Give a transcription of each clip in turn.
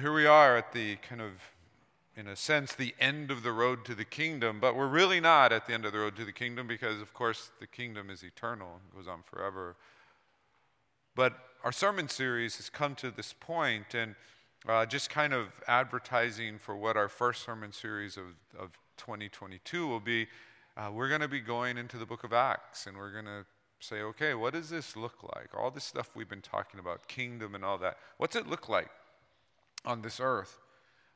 Here we are at the kind of, in a sense, the end of the road to the kingdom, but we're really not at the end of the road to the kingdom because, of course, the kingdom is eternal, it goes on forever. But our sermon series has come to this point, and uh, just kind of advertising for what our first sermon series of, of 2022 will be. Uh, we're going to be going into the book of Acts, and we're going to say, okay, what does this look like? All this stuff we've been talking about, kingdom and all that, what's it look like on this earth?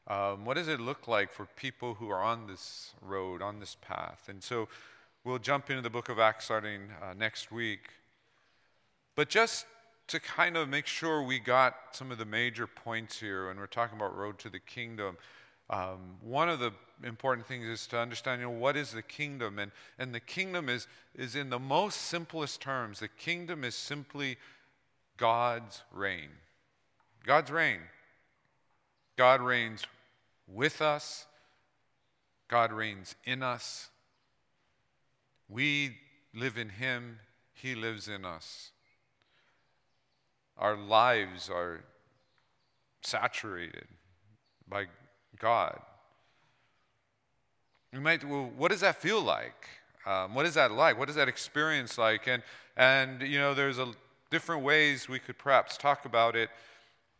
Um, what does it look like for people who are on this road, on this path? And so we'll jump into the book of Acts starting uh, next week. But just to kind of make sure we got some of the major points here when we're talking about road to the kingdom, um, one of the important things is to understand, you know, what is the kingdom? And, and the kingdom is, is in the most simplest terms, the kingdom is simply God's reign. God's reign. God reigns with us. God reigns in us. We live in Him. He lives in us. Our lives are saturated by God. You might, well, what does that feel like? Um, what is that like? What is that experience like? And, and you know, there's a, different ways we could perhaps talk about it,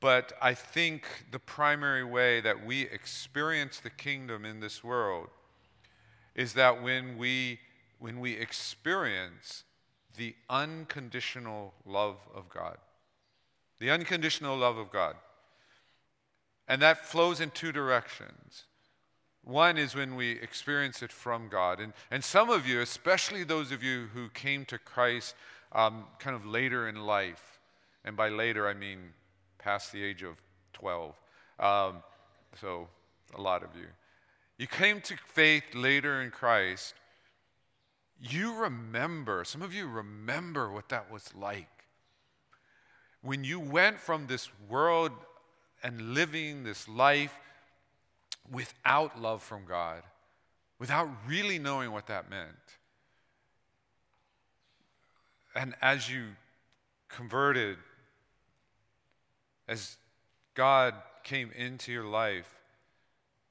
but I think the primary way that we experience the kingdom in this world is that when we, when we experience the unconditional love of God. The unconditional love of God. And that flows in two directions. One is when we experience it from God. And, and some of you, especially those of you who came to Christ um, kind of later in life, and by later I mean past the age of 12. Um, so, a lot of you. You came to faith later in Christ. You remember, some of you remember what that was like. When you went from this world and living this life without love from God, without really knowing what that meant. And as you converted, as God came into your life,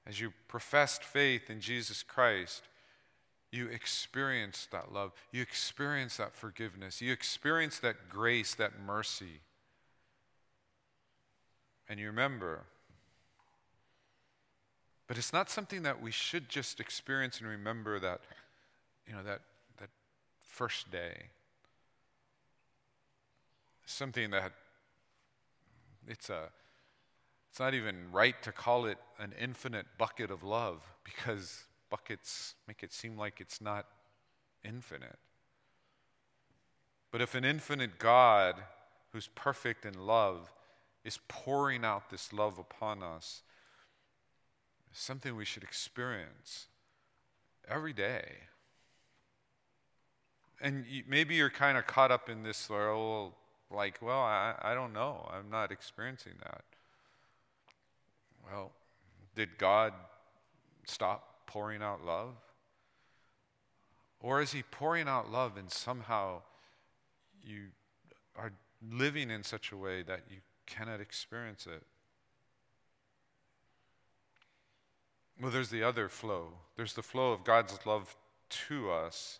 as you professed faith in Jesus Christ, you experienced that love. You experienced that forgiveness. You experienced that grace, that mercy. And you remember, but it's not something that we should just experience and remember that, you know, that, that first day. Something that it's a it's not even right to call it an infinite bucket of love because buckets make it seem like it's not infinite. But if an infinite God who's perfect in love is pouring out this love upon us, something we should experience every day. And maybe you're kind of caught up in this, well, oh, like, well, I, I don't know. I'm not experiencing that. Well, did God stop pouring out love? Or is He pouring out love and somehow you are living in such a way that you cannot experience it? Well, there's the other flow. There's the flow of God's love to us.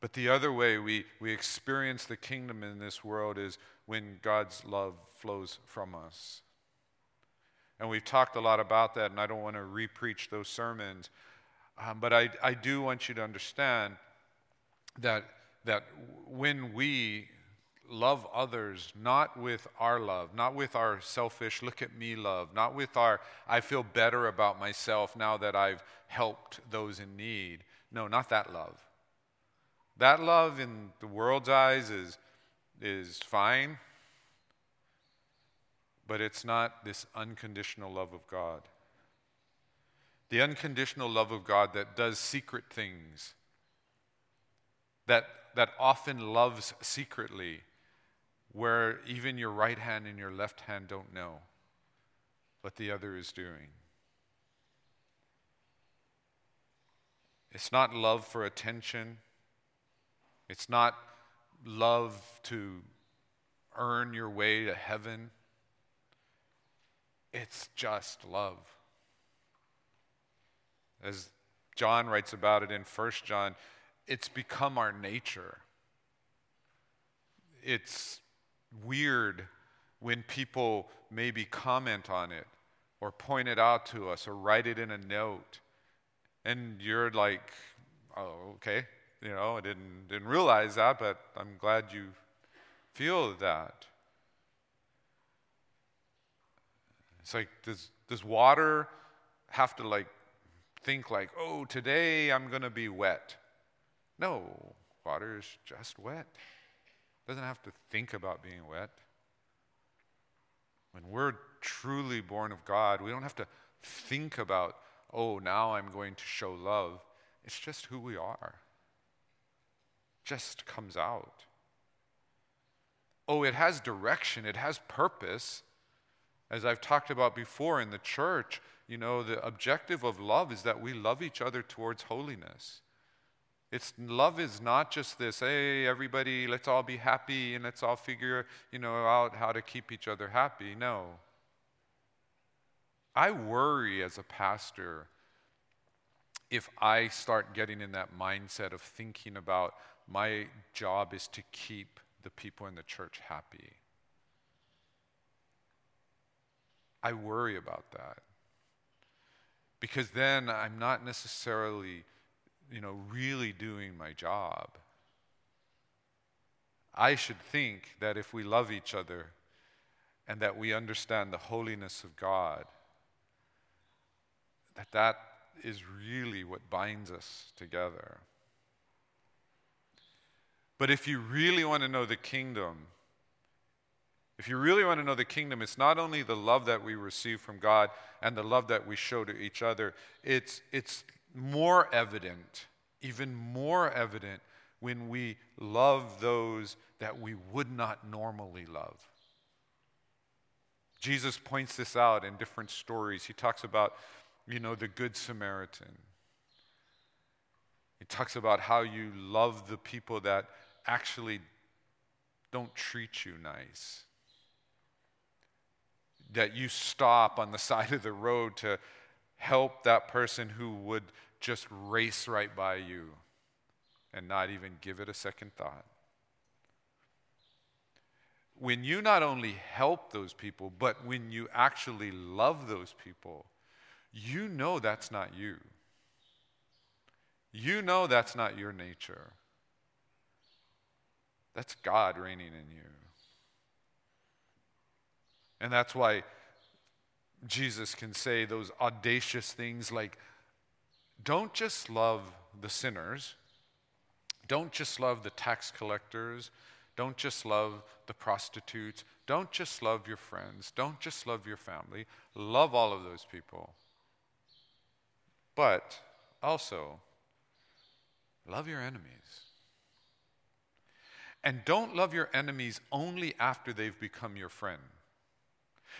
But the other way we, we experience the kingdom in this world is when God's love flows from us. And we've talked a lot about that, and I don't want to repreach those sermons. Um, but I, I do want you to understand that, that when we love others not with our love, not with our selfish, look at me love, not with our, I feel better about myself now that I've helped those in need. No, not that love. That love in the world's eyes is, is fine, but it's not this unconditional love of God. The unconditional love of God that does secret things, that, that often loves secretly where even your right hand and your left hand don't know what the other is doing. It's not love for attention. It's not love to earn your way to heaven. It's just love. As John writes about it in 1 John, it's become our nature. It's weird when people maybe comment on it or point it out to us or write it in a note. And you're like, oh, okay, you know, I didn't, didn't realize that, but I'm glad you feel that. It's like, does, does water have to like think like, oh, today I'm going to be wet? No, water is just wet. It doesn't have to think about being wet. When we're truly born of God, we don't have to think about, oh, now I'm going to show love. It's just who we are. Just comes out. Oh, it has direction, it has purpose. As I've talked about before in the church, you know, the objective of love is that we love each other towards holiness. It's love is not just this, hey, everybody, let's all be happy and let's all figure, you know, out how to keep each other happy. No. I worry as a pastor if I start getting in that mindset of thinking about my job is to keep the people in the church happy. I worry about that. Because then I'm not necessarily, you know, really doing my job. I should think that if we love each other and that we understand the holiness of God, that that is really what binds us together. But if you really want to know the kingdom, if you really want to know the kingdom, it's not only the love that we receive from God and the love that we show to each other, it's, it's more evident, even more evident, when we love those that we would not normally love. Jesus points this out in different stories. He talks about, you know, the Good Samaritan. He talks about how you love the people that actually don't treat you nice that you stop on the side of the road to help that person who would just race right by you and not even give it a second thought. When you not only help those people, but when you actually love those people, you know that's not you. You know that's not your nature. That's God reigning in you. And that's why Jesus can say those audacious things like, don't just love the sinners, don't just love the tax collectors, don't just love the prostitutes, don't just love your friends, don't just love your family, love all of those people. But also, love your enemies. And don't love your enemies only after they've become your friend.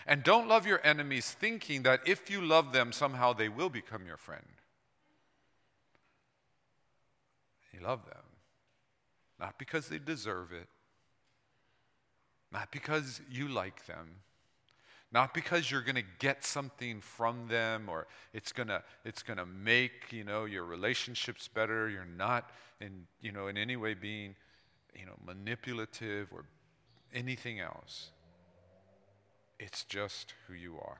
And don't love your enemies thinking that if you love them, somehow they will become your friend. You love them, not because they deserve it, not because you like them, not because you're going to get something from them or it's going to it's going to make you know your relationships better you're not in you know in any way being you know manipulative or anything else it's just who you are.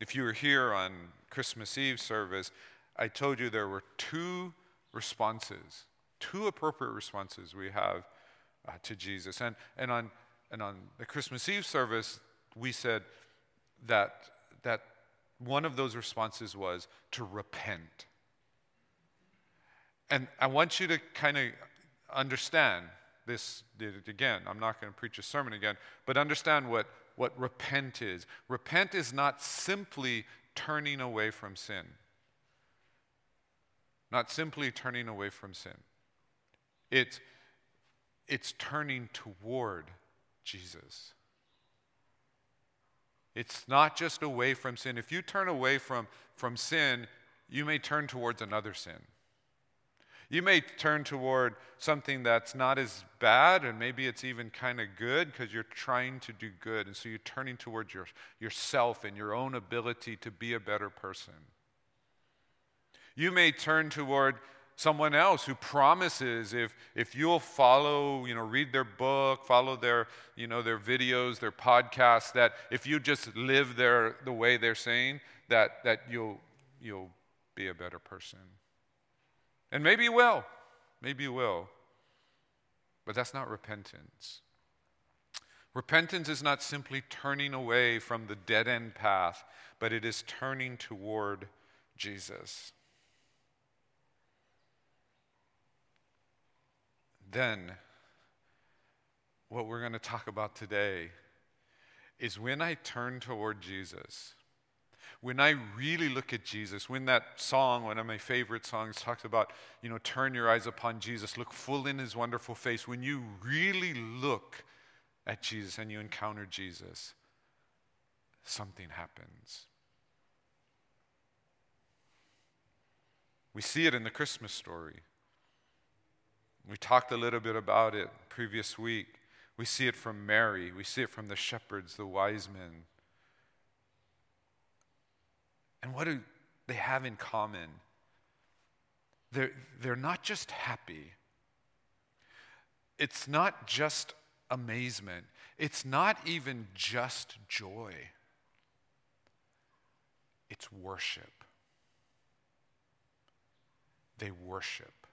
If you were here on Christmas Eve service, I told you there were two responses, two appropriate responses we have uh, to Jesus. And, and, on, and on the Christmas Eve service, we said that, that one of those responses was to repent. And I want you to kind of understand this again. I'm not going to preach a sermon again, but understand what, what repent is. Repent is not simply turning away from sin, not simply turning away from sin. It's, it's turning toward Jesus. It's not just away from sin. If you turn away from, from sin, you may turn towards another sin. You may turn toward something that's not as bad, and maybe it's even kind of good because you're trying to do good. And so you're turning towards your, yourself and your own ability to be a better person. You may turn toward someone else who promises if, if you'll follow, you know, read their book, follow their, you know, their videos, their podcasts, that if you just live their, the way they're saying, that, that you'll, you'll be a better person. And maybe you will. Maybe you will. But that's not repentance. Repentance is not simply turning away from the dead end path, but it is turning toward Jesus. Then, what we're going to talk about today is when I turn toward Jesus, when I really look at Jesus, when that song, one of my favorite songs, talks about, you know, turn your eyes upon Jesus, look full in his wonderful face, when you really look at Jesus and you encounter Jesus, something happens. We see it in the Christmas story. We talked a little bit about it previous week. We see it from Mary, we see it from the shepherds, the wise men. And what do they have in common? They're, they're not just happy, it's not just amazement, it's not even just joy, it's worship. They worship.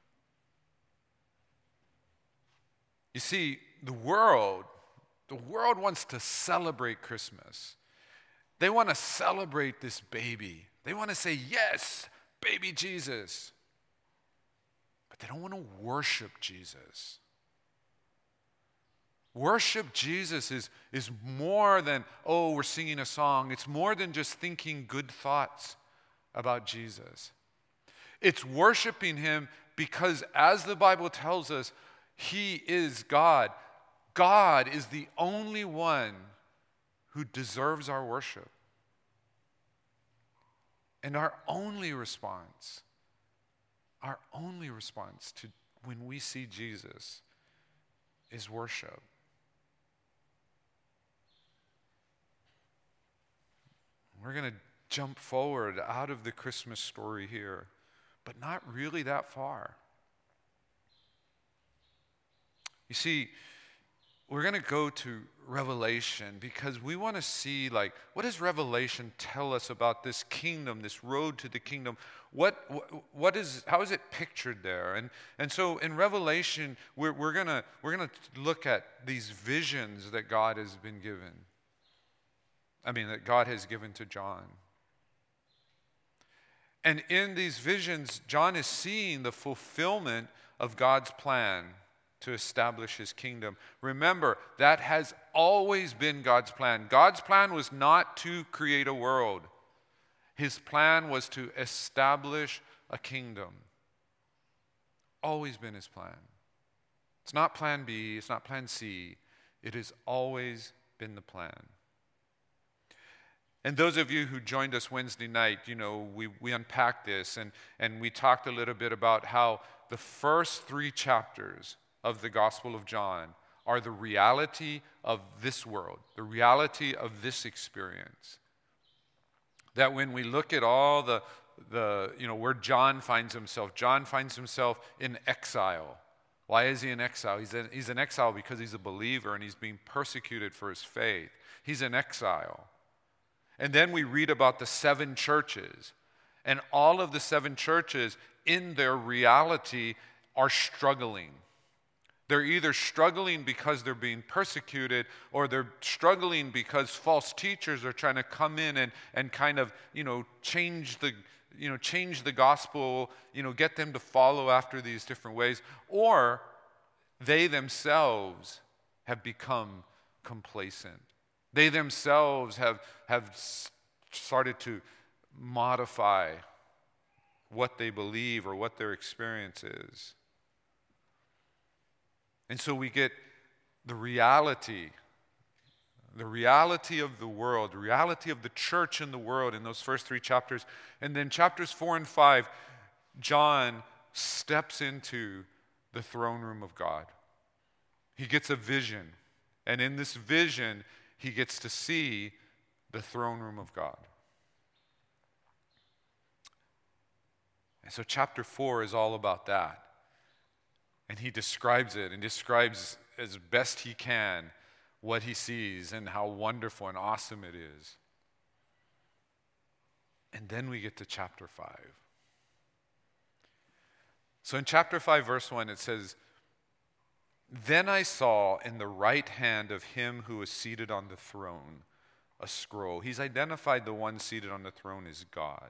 You see, the world, the world wants to celebrate Christmas. They want to celebrate this baby. They want to say, Yes, baby Jesus. But they don't want to worship Jesus. Worship Jesus is, is more than, oh, we're singing a song. It's more than just thinking good thoughts about Jesus. It's worshiping Him because, as the Bible tells us, he is God. God is the only one who deserves our worship. And our only response, our only response to when we see Jesus is worship. We're going to jump forward out of the Christmas story here, but not really that far. You see, we're going to go to Revelation because we want to see, like, what does Revelation tell us about this kingdom, this road to the kingdom? What, what is, how is it pictured there? And, and so in Revelation, we're, we're gonna we're gonna look at these visions that God has been given. I mean, that God has given to John. And in these visions, John is seeing the fulfillment of God's plan to establish his kingdom. Remember, that has always been God's plan. God's plan was not to create a world, his plan was to establish a kingdom. Always been his plan. It's not plan B, it's not plan C. It has always been the plan. And those of you who joined us Wednesday night, you know, we, we unpacked this and, and we talked a little bit about how the first three chapters of the Gospel of John are the reality of this world, the reality of this experience. That when we look at all the, the you know, where John finds himself, John finds himself in exile. Why is he in exile? He's in, he's in exile because he's a believer and he's being persecuted for his faith. He's in exile. And then we read about the seven churches. And all of the seven churches, in their reality, are struggling. They're either struggling because they're being persecuted or they're struggling because false teachers are trying to come in and, and kind of, you know, change the, you know, change the gospel, you know, get them to follow after these different ways. Or they themselves have become complacent. They themselves have, have started to modify what they believe or what their experience is. And so we get the reality, the reality of the world, the reality of the church in the world in those first three chapters. And then chapters four and five, John steps into the throne room of God. He gets a vision. And in this vision, he gets to see the throne room of God. And so, chapter 4 is all about that. And he describes it and describes as best he can what he sees and how wonderful and awesome it is. And then we get to chapter 5. So in chapter 5, verse 1, it says, Then I saw in the right hand of him who was seated on the throne a scroll. He's identified the one seated on the throne as God.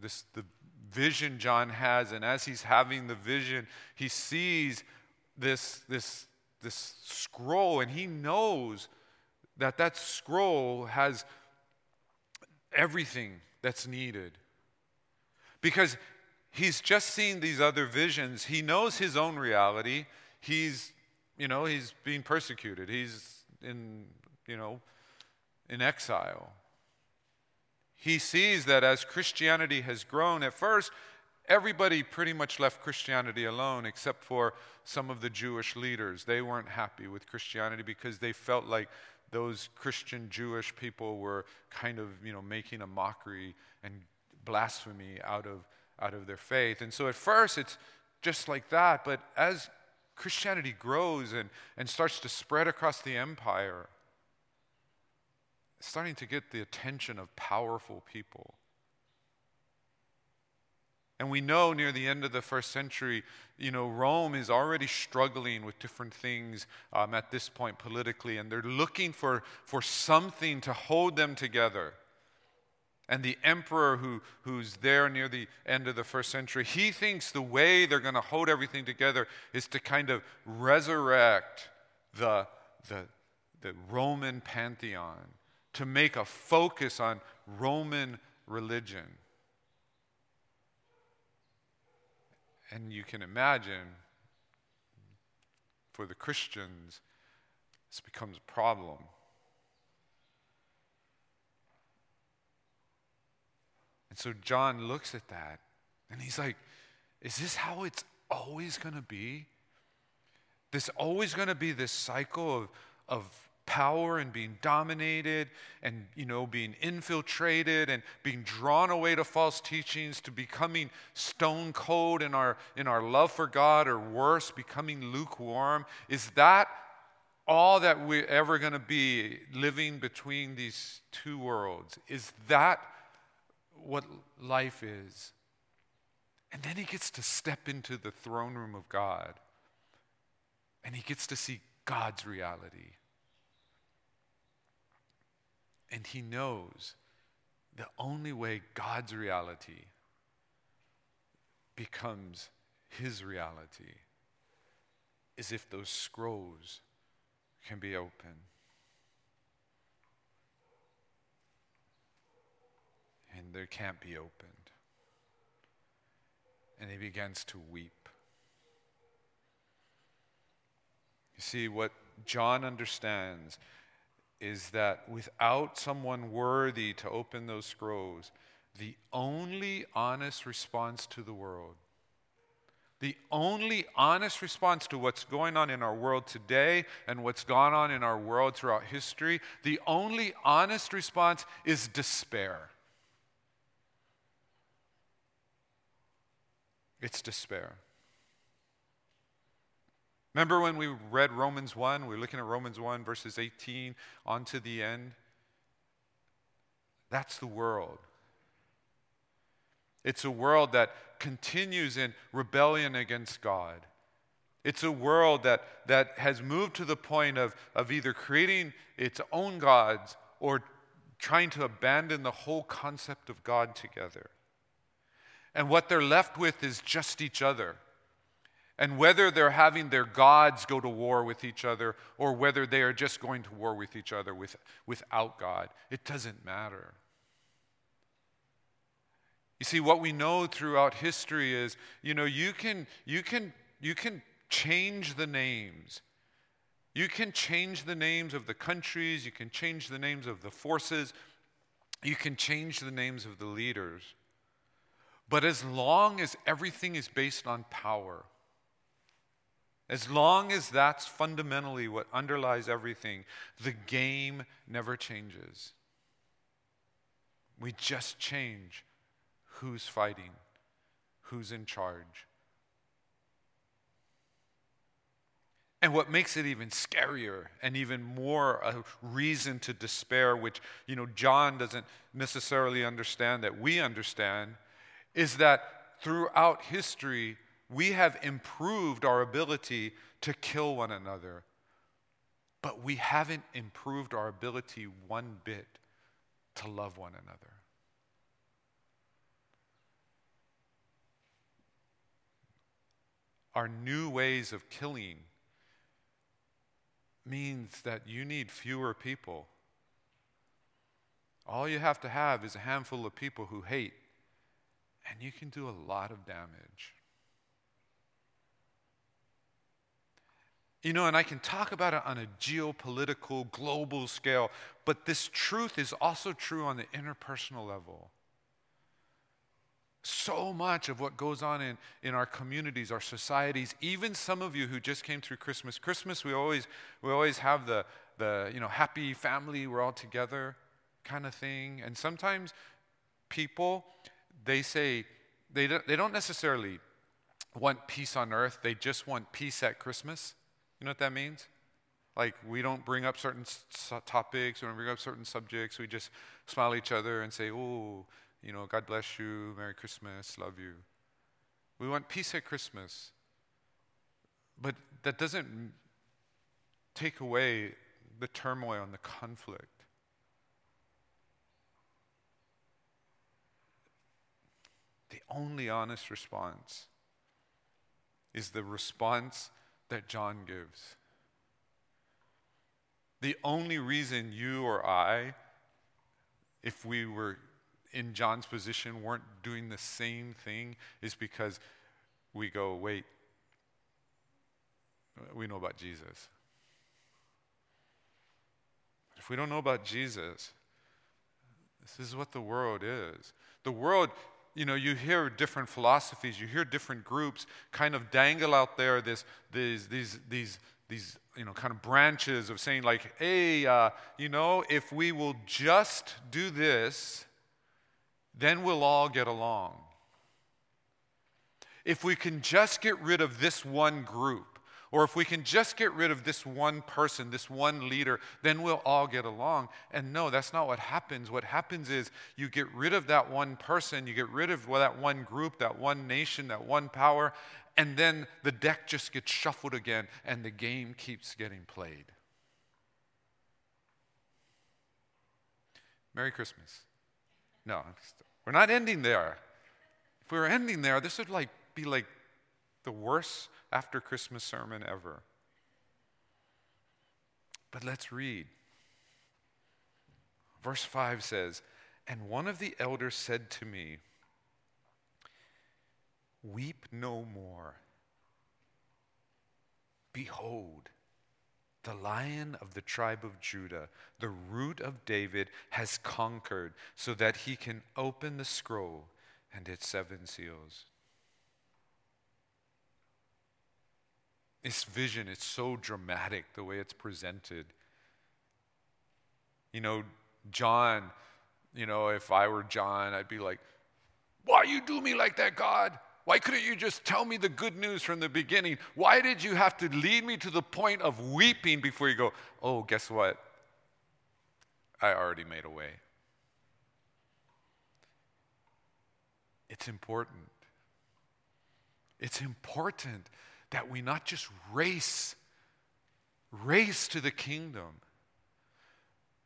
This, the vision John has, and as he's having the vision, he sees this, this, this scroll, and he knows that that scroll has everything that's needed. Because he's just seen these other visions. He knows his own reality. He's, you know, he's being persecuted. He's in, you know, in exile he sees that as Christianity has grown, at first, everybody pretty much left Christianity alone except for some of the Jewish leaders. They weren't happy with Christianity because they felt like those Christian Jewish people were kind of, you know, making a mockery and blasphemy out of, out of their faith. And so at first it's just like that, but as Christianity grows and, and starts to spread across the empire, starting to get the attention of powerful people. And we know near the end of the first century, you know, Rome is already struggling with different things um, at this point politically, and they're looking for, for something to hold them together. And the emperor who, who's there near the end of the first century, he thinks the way they're going to hold everything together is to kind of resurrect the, the, the Roman pantheon to make a focus on Roman religion. And you can imagine for the Christians, this becomes a problem. And so John looks at that and he's like, Is this how it's always going to be? This always going to be this cycle of, of power and being dominated and you know being infiltrated and being drawn away to false teachings to becoming stone cold in our in our love for God or worse becoming lukewarm. Is that all that we're ever going to be living between these two worlds? Is that what life is? And then he gets to step into the throne room of God and he gets to see God's reality and he knows the only way God's reality becomes his reality is if those scrolls can be open. And they can't be opened. And he begins to weep. You see, what John understands is that without someone worthy to open those scrolls, the only honest response to the world, the only honest response to what's going on in our world today and what's gone on in our world throughout history, the only honest response is despair. It's despair. Remember when we read Romans 1? We are looking at Romans 1, verses 18 on to the end. That's the world. It's a world that continues in rebellion against God. It's a world that, that has moved to the point of, of either creating its own gods or trying to abandon the whole concept of God together. And what they're left with is just each other. And whether they're having their gods go to war with each other or whether they are just going to war with each other with, without God, it doesn't matter. You see, what we know throughout history is, you know, you can, you can, you can change the names. You can change the names of the countries, you can change the names of the forces, you can change the names of the leaders. But as long as everything is based on power, as long as that's fundamentally what underlies everything, the game never changes. We just change who's fighting, who's in charge. And what makes it even scarier and even more a reason to despair, which you know John doesn't necessarily understand that we understand, is that throughout history we have improved our ability to kill one another, but we haven't improved our ability one bit to love one another. Our new ways of killing means that you need fewer people. All you have to have is a handful of people who hate, and you can do a lot of damage. You know, and I can talk about it on a geopolitical, global scale, but this truth is also true on the interpersonal level. So much of what goes on in, in our communities, our societies, even some of you who just came through Christmas. Christmas, we always, we always have the, the you know, happy family, we're all together kind of thing. And sometimes people, they say, they don't, they don't necessarily want peace on earth, they just want peace at Christmas. You know what that means? Like, we don't bring up certain topics, we don't bring up certain subjects. We just smile at each other and say, oh, you know, God bless you, Merry Christmas, love you. We want peace at Christmas. But that doesn't take away the turmoil and the conflict. The only honest response is the response that John gives. The only reason you or I, if we were in John's position, weren't doing the same thing is because we go, wait, we know about Jesus. If we don't know about Jesus, this is what the world is. The world you know, you hear different philosophies, you hear different groups kind of dangle out there this, these, these, these, these, you know, kind of branches of saying, like, hey, uh, you know, if we will just do this, then we'll all get along. If we can just get rid of this one group, or if we can just get rid of this one person, this one leader, then we'll all get along. And no, that's not what happens. What happens is you get rid of that one person, you get rid of that one group, that one nation, that one power, and then the deck just gets shuffled again and the game keeps getting played. Merry Christmas. No, we're not ending there. If we were ending there, this would like be like the worst after Christmas sermon ever. But let's read. Verse 5 says, And one of the elders said to me, Weep no more. Behold, the lion of the tribe of Judah, the root of David, has conquered so that he can open the scroll and its seven seals. This vision is so dramatic the way it's presented. You know, John, you know, if I were John, I'd be like, Why you do me like that, God? Why couldn't you just tell me the good news from the beginning? Why did you have to lead me to the point of weeping before you go, Oh, guess what? I already made a way. It's important. It's important that we not just race, race to the kingdom,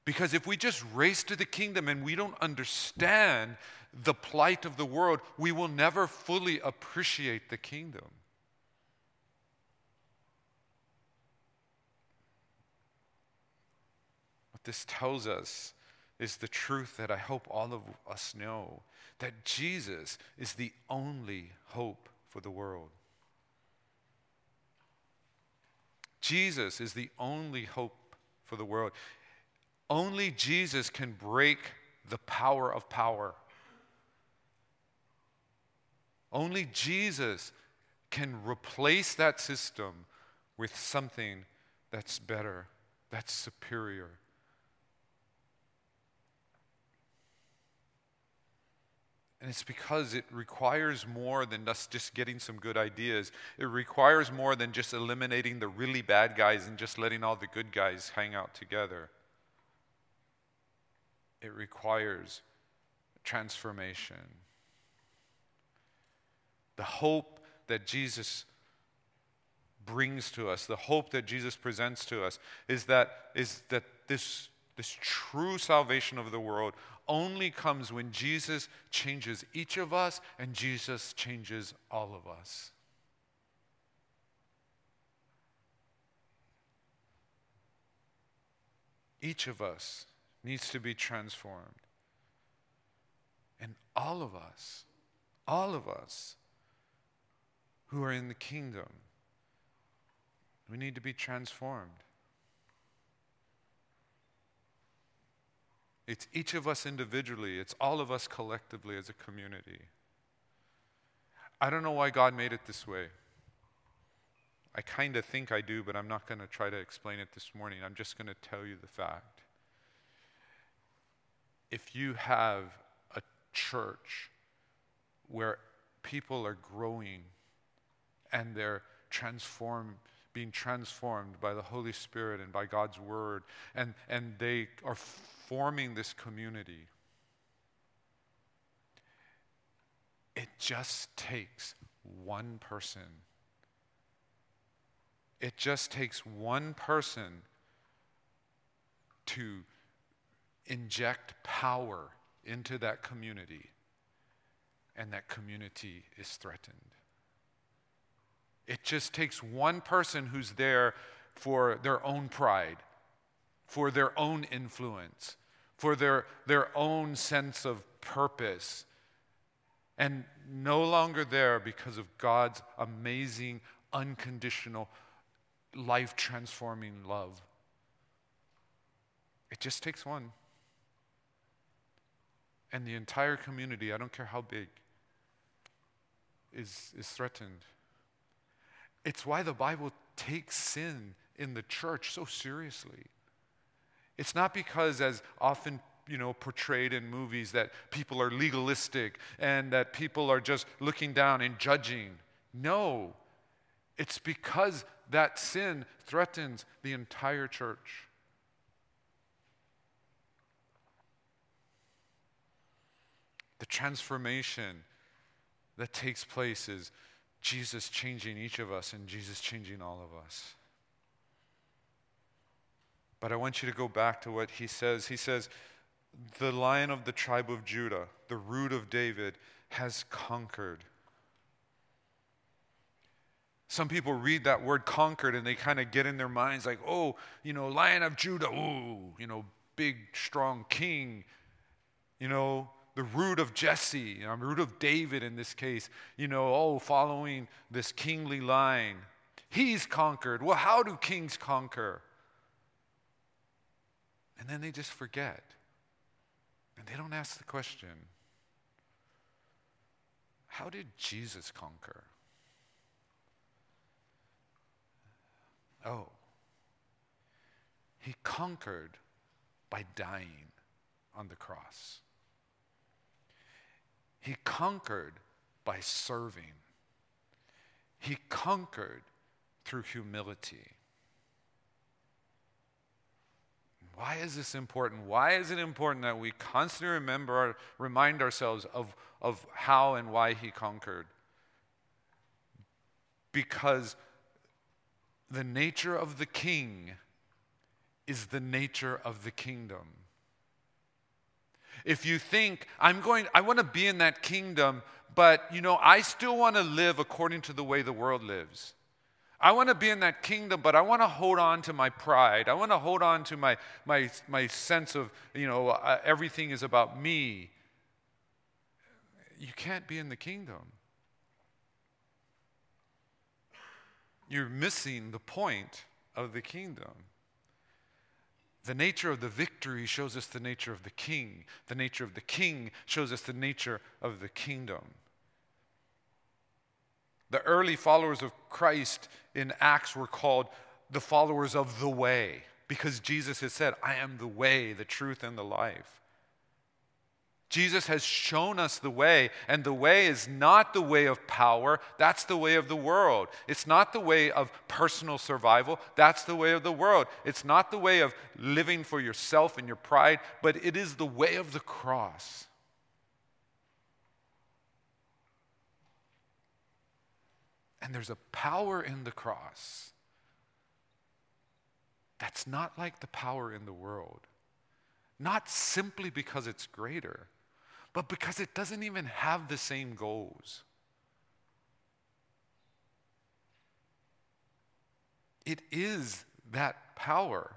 Because if we just race to the kingdom and we don't understand the plight of the world, we will never fully appreciate the kingdom. What this tells us is the truth that I hope all of us know that Jesus is the only hope for the world. Jesus is the only hope for the world. Only Jesus can break the power of power. Only Jesus can replace that system with something that's better, that's superior. And it's because it requires more than us just getting some good ideas. It requires more than just eliminating the really bad guys and just letting all the good guys hang out together. It requires transformation. The hope that Jesus brings to us, the hope that Jesus presents to us, is that, is that this, this true salvation of the world only comes when Jesus changes each of us and Jesus changes all of us. Each of us needs to be transformed. And all of us, all of us who are in the kingdom, we need to be transformed. It's each of us individually, it's all of us collectively as a community. I don't know why God made it this way. I kind of think I do, but I'm not going to try to explain it this morning. I'm just going to tell you the fact. If you have a church where people are growing and they're transformed, being transformed by the Holy Spirit and by God's Word, and, and they are forming this community, it just takes one person. It just takes one person to inject power into that community, and that community is threatened. It just takes one person who's there for their own pride, for their own influence, for their, their own sense of purpose, and no longer there because of God's amazing, unconditional, life transforming love. It just takes one. And the entire community, I don't care how big, is, is threatened. It's why the Bible takes sin in the church so seriously. It's not because, as often you know, portrayed in movies, that people are legalistic and that people are just looking down and judging. No, it's because that sin threatens the entire church. The transformation that takes place is Jesus changing each of us and Jesus changing all of us. But I want you to go back to what he says. He says, The lion of the tribe of Judah, the root of David, has conquered. Some people read that word conquered and they kind of get in their minds like, oh, you know, lion of Judah, oh, you know, big, strong king, you know, the root of Jesse, you know, root of David in this case, you know, oh, following this kingly line. He's conquered. Well, how do kings conquer? And then they just forget. And they don't ask the question how did Jesus conquer? Oh, he conquered by dying on the cross. He conquered by serving. He conquered through humility. Why is this important? Why is it important that we constantly remember, remind ourselves of, of how and why he conquered? Because the nature of the king is the nature of the kingdom. If you think, I'm going, I want to be in that kingdom, but you know, I still want to live according to the way the world lives. I want to be in that kingdom, but I want to hold on to my pride. I want to hold on to my, my, my sense of, you know, uh, everything is about me. You can't be in the kingdom. You're missing the point of the kingdom. The nature of the victory shows us the nature of the king. The nature of the king shows us the nature of the kingdom. The early followers of Christ in Acts were called the followers of the way because Jesus has said, I am the way, the truth, and the life. Jesus has shown us the way, and the way is not the way of power, that's the way of the world. It's not the way of personal survival, that's the way of the world. It's not the way of living for yourself and your pride, but it is the way of the cross. And there's a power in the cross that's not like the power in the world. Not simply because it's greater, but because it doesn't even have the same goals. It is that power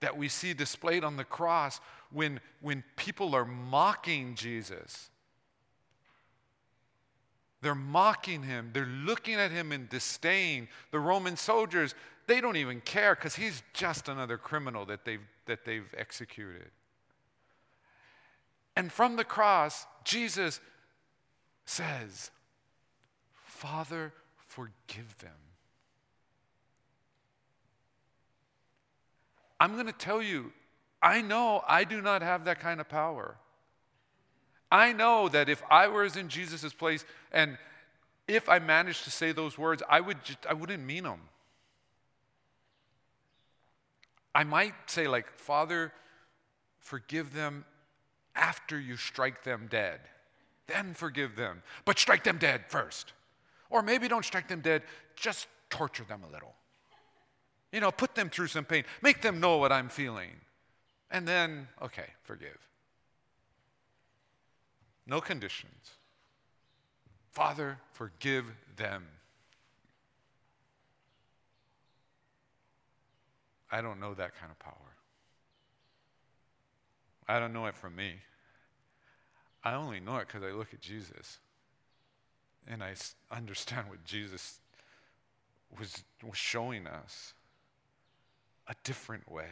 that we see displayed on the cross when, when people are mocking Jesus they're mocking him. They're looking at him in disdain. The Roman soldiers, they don't even care because he's just another criminal that they've, that they've executed. And from the cross, Jesus says, Father, forgive them. I'm going to tell you, I know I do not have that kind of power. I know that if I was in Jesus' place and if I managed to say those words, I, would just, I wouldn't mean them. I might say, like, Father, forgive them after you strike them dead. Then forgive them. But strike them dead first. Or maybe don't strike them dead, just torture them a little. You know, put them through some pain, make them know what I'm feeling. And then, okay, forgive. No conditions. Father, forgive them. I don't know that kind of power. I don't know it from me. I only know it because I look at Jesus and I understand what Jesus was, was showing us a different way.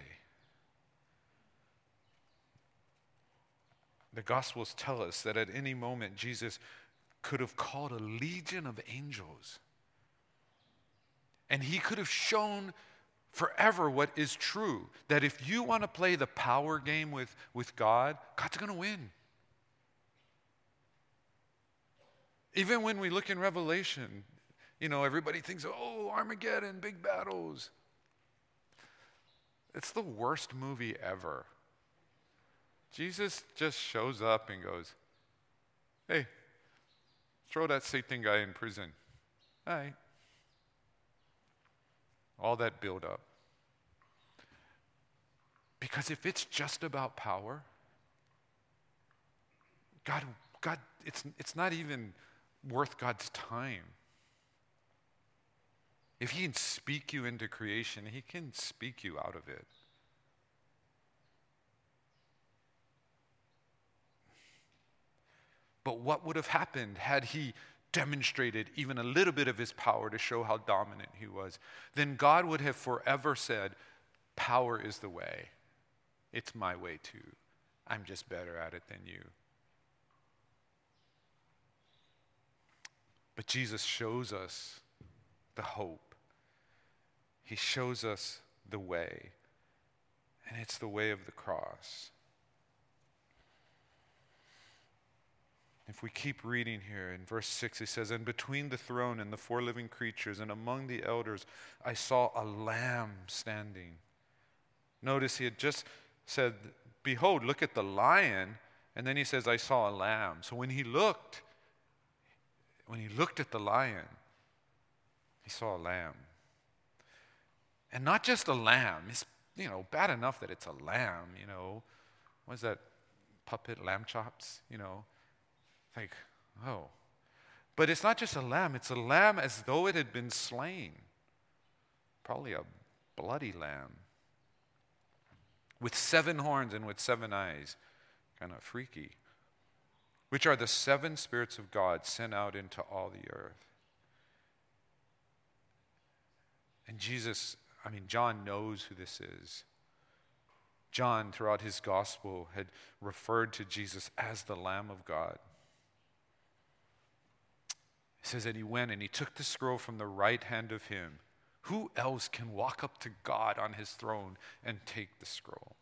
The Gospels tell us that at any moment Jesus could have called a legion of angels. And he could have shown forever what is true that if you want to play the power game with, with God, God's going to win. Even when we look in Revelation, you know, everybody thinks, oh, Armageddon, big battles. It's the worst movie ever. Jesus just shows up and goes, Hey, throw that Satan guy in prison. All right. All that build up. Because if it's just about power, God, God, it's, it's not even worth God's time. If He can speak you into creation, He can speak you out of it. But what would have happened had he demonstrated even a little bit of his power to show how dominant he was? Then God would have forever said, Power is the way. It's my way too. I'm just better at it than you. But Jesus shows us the hope. He shows us the way. And it's the way of the cross. If we keep reading here in verse 6, he says, And between the throne and the four living creatures and among the elders, I saw a lamb standing. Notice he had just said, Behold, look at the lion. And then he says, I saw a lamb. So when he looked, when he looked at the lion, he saw a lamb. And not just a lamb, It's, you know, bad enough that it's a lamb, you know. What is that puppet, lamb chops, you know? Like, oh. But it's not just a lamb, it's a lamb as though it had been slain. Probably a bloody lamb. With seven horns and with seven eyes. Kind of freaky. Which are the seven spirits of God sent out into all the earth. And Jesus, I mean, John knows who this is. John, throughout his gospel, had referred to Jesus as the Lamb of God. He says that he went and he took the scroll from the right hand of him. Who else can walk up to God on his throne and take the scroll?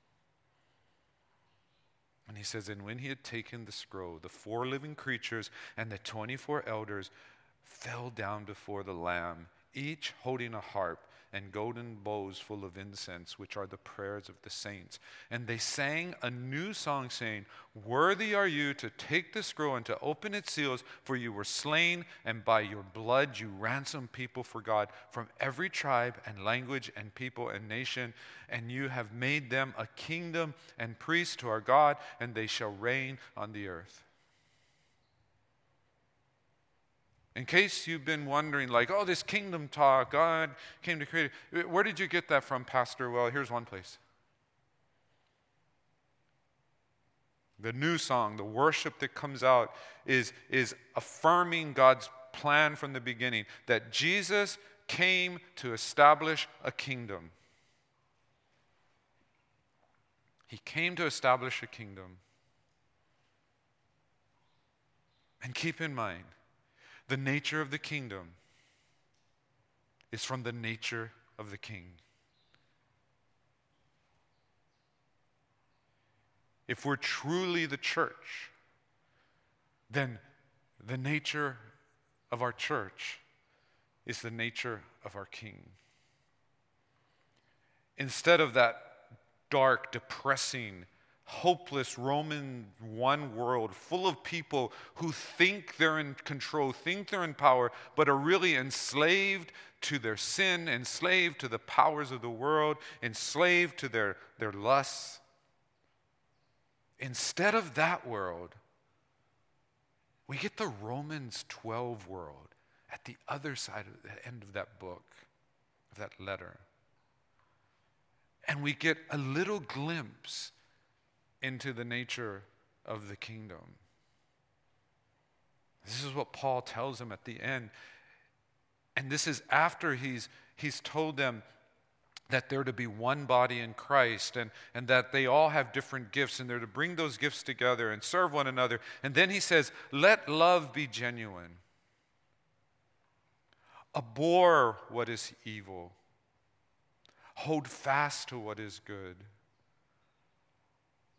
And he says, And when he had taken the scroll, the four living creatures and the 24 elders fell down before the Lamb each holding a harp and golden bowls full of incense, which are the prayers of the saints. And they sang a new song, saying, Worthy are you to take the scroll and to open its seals, for you were slain, and by your blood you ransomed people for God from every tribe and language and people and nation. And you have made them a kingdom and priests to our God, and they shall reign on the earth. In case you've been wondering, like, oh, this kingdom talk, God came to create. Where did you get that from, Pastor? Well, here's one place. The new song, the worship that comes out, is, is affirming God's plan from the beginning that Jesus came to establish a kingdom. He came to establish a kingdom. And keep in mind, the nature of the kingdom is from the nature of the king. If we're truly the church, then the nature of our church is the nature of our king. Instead of that dark, depressing, hopeless Roman one world full of people who think they're in control, think they're in power, but are really enslaved to their sin, enslaved to the powers of the world, enslaved to their, their lusts. Instead of that world, we get the Romans 12 world at the other side of the end of that book, of that letter. And we get a little glimpse into the nature of the kingdom. This is what Paul tells them at the end. And this is after he's, he's told them that they're to be one body in Christ and, and that they all have different gifts and they're to bring those gifts together and serve one another. And then he says, Let love be genuine. Abhor what is evil. Hold fast to what is good.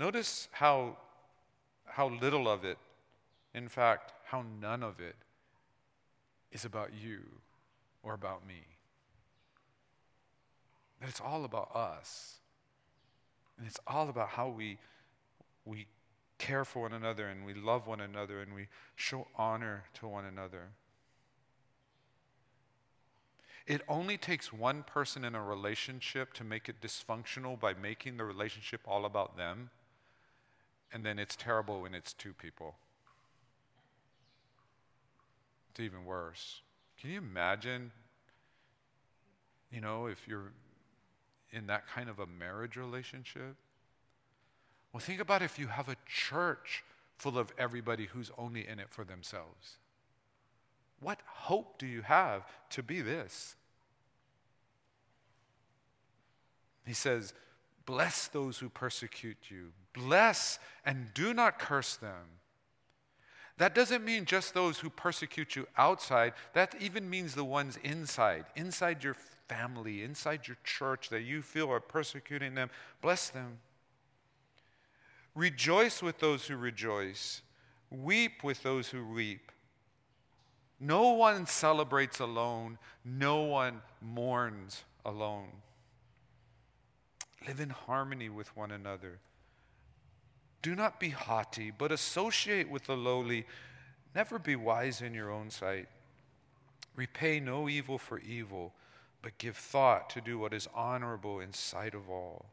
Notice how, how little of it, in fact, how none of it is about you or about me. That it's all about us. And it's all about how we, we care for one another and we love one another and we show honor to one another. It only takes one person in a relationship to make it dysfunctional by making the relationship all about them and then it's terrible when it's two people. It's even worse. Can you imagine, you know, if you're in that kind of a marriage relationship? Well, think about if you have a church full of everybody who's only in it for themselves. What hope do you have to be this? He says, Bless those who persecute you. Bless and do not curse them. That doesn't mean just those who persecute you outside, that even means the ones inside, inside your family, inside your church that you feel are persecuting them. Bless them. Rejoice with those who rejoice, weep with those who weep. No one celebrates alone, no one mourns alone. Live in harmony with one another. Do not be haughty, but associate with the lowly. Never be wise in your own sight. Repay no evil for evil, but give thought to do what is honorable in sight of all.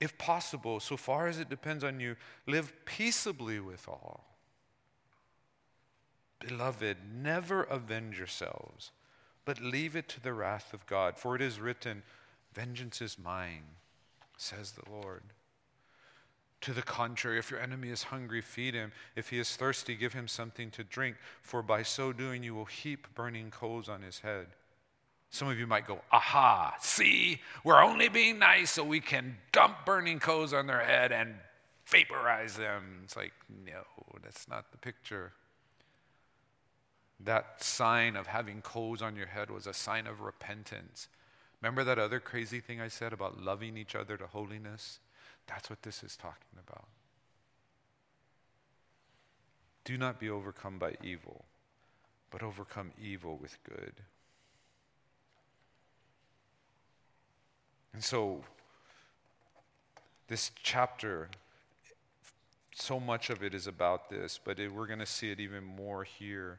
If possible, so far as it depends on you, live peaceably with all. Beloved, never avenge yourselves, but leave it to the wrath of God, for it is written, Vengeance is mine, says the Lord. To the contrary, if your enemy is hungry, feed him. If he is thirsty, give him something to drink, for by so doing you will heap burning coals on his head. Some of you might go, aha, see, we're only being nice so we can dump burning coals on their head and vaporize them. It's like, no, that's not the picture. That sign of having coals on your head was a sign of repentance. Remember that other crazy thing I said about loving each other to holiness? That's what this is talking about. Do not be overcome by evil, but overcome evil with good. And so, this chapter, so much of it is about this, but it, we're going to see it even more here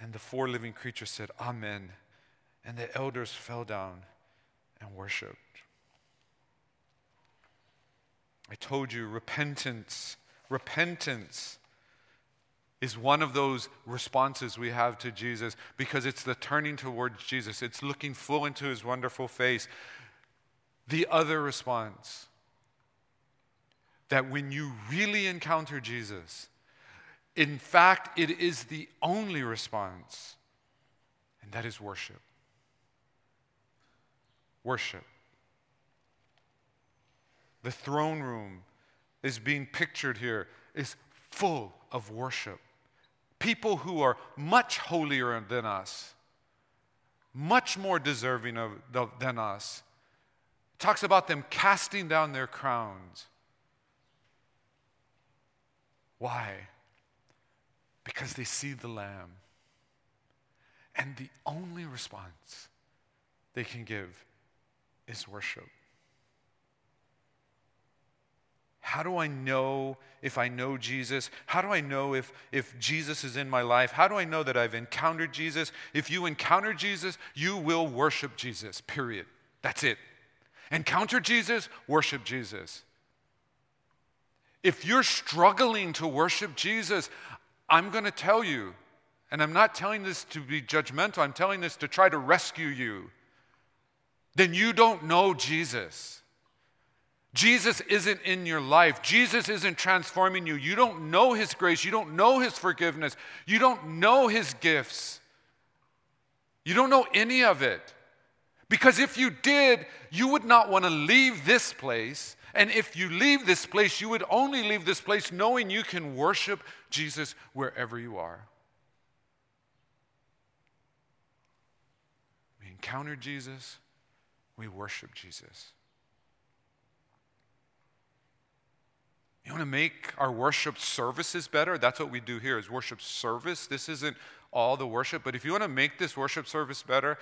And the four living creatures said, Amen. And the elders fell down and worshiped. I told you, repentance, repentance is one of those responses we have to Jesus because it's the turning towards Jesus, it's looking full into his wonderful face. The other response, that when you really encounter Jesus, in fact, it is the only response, and that is worship. Worship. The throne room is being pictured here, is full of worship. People who are much holier than us, much more deserving of, than us. talks about them casting down their crowns. Why? Because they see the Lamb. And the only response they can give is worship. How do I know if I know Jesus? How do I know if, if Jesus is in my life? How do I know that I've encountered Jesus? If you encounter Jesus, you will worship Jesus, period. That's it. Encounter Jesus, worship Jesus. If you're struggling to worship Jesus, I'm going to tell you, and I'm not telling this to be judgmental, I'm telling this to try to rescue you, then you don't know Jesus. Jesus isn't in your life. Jesus isn't transforming you. You don't know His grace. You don't know His forgiveness. You don't know His gifts. You don't know any of it. Because if you did, you would not want to leave this place and if you leave this place, you would only leave this place knowing you can worship Jesus wherever you are. We encounter Jesus, we worship Jesus. You want to make our worship services better? That's what we do here is worship service. This isn't all the worship, but if you want to make this worship service better,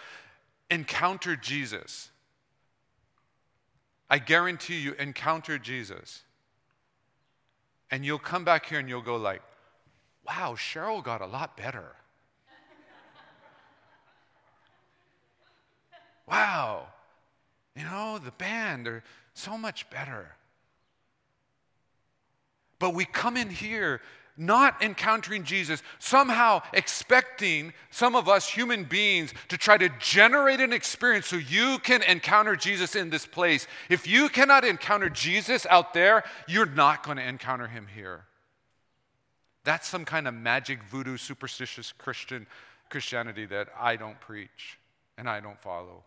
encounter Jesus. I guarantee you encounter Jesus. And you'll come back here and you'll go like, wow, Cheryl got a lot better. wow, you know, the band are so much better. But we come in here not encountering Jesus, somehow expecting some of us human beings to try to generate an experience so you can encounter Jesus in this place. If you cannot encounter Jesus out there, you're not going to encounter him here. That's some kind of magic voodoo superstitious Christian Christianity that I don't preach and I don't follow.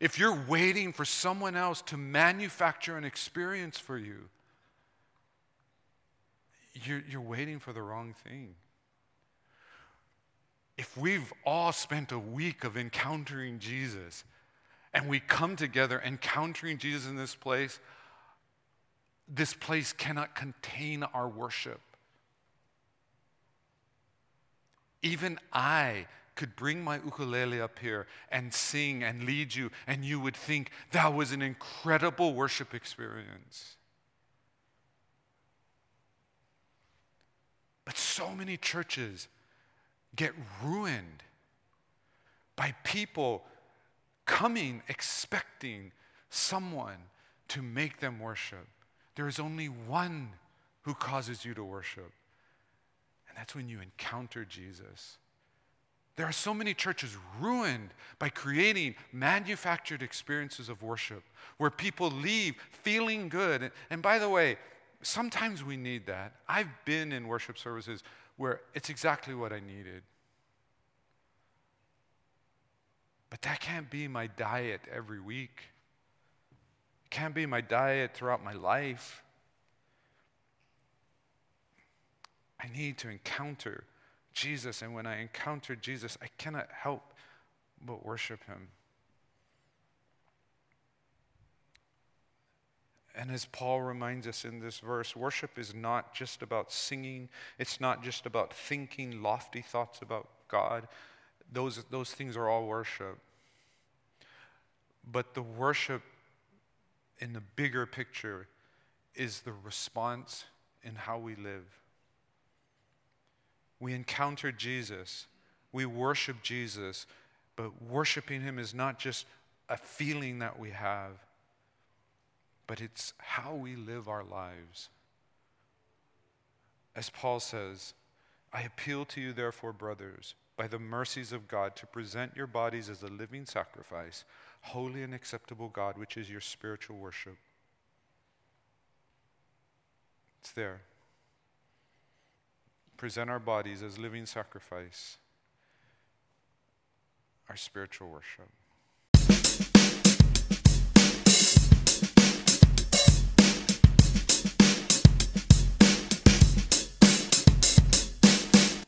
If you're waiting for someone else to manufacture an experience for you, you're, you're waiting for the wrong thing. If we've all spent a week of encountering Jesus and we come together encountering Jesus in this place, this place cannot contain our worship. Even I could bring my ukulele up here and sing and lead you, and you would think that was an incredible worship experience. But so many churches get ruined by people coming expecting someone to make them worship. There is only one who causes you to worship, and that's when you encounter Jesus. There are so many churches ruined by creating manufactured experiences of worship where people leave feeling good. And, by the way, sometimes we need that. I've been in worship services where it's exactly what I needed. But that can't be my diet every week. It can't be my diet throughout my life. I need to encounter Jesus, and when I encounter Jesus, I cannot help but worship him. And as Paul reminds us in this verse, worship is not just about singing, it's not just about thinking lofty thoughts about God. Those, those things are all worship. But the worship in the bigger picture is the response in how we live. We encounter Jesus, we worship Jesus, but worshiping Him is not just a feeling that we have but it's how we live our lives. As Paul says, I appeal to you, therefore, brothers, by the mercies of God, to present your bodies as a living sacrifice, holy and acceptable God, which is your spiritual worship. It's there. Present our bodies as living sacrifice, our spiritual worship.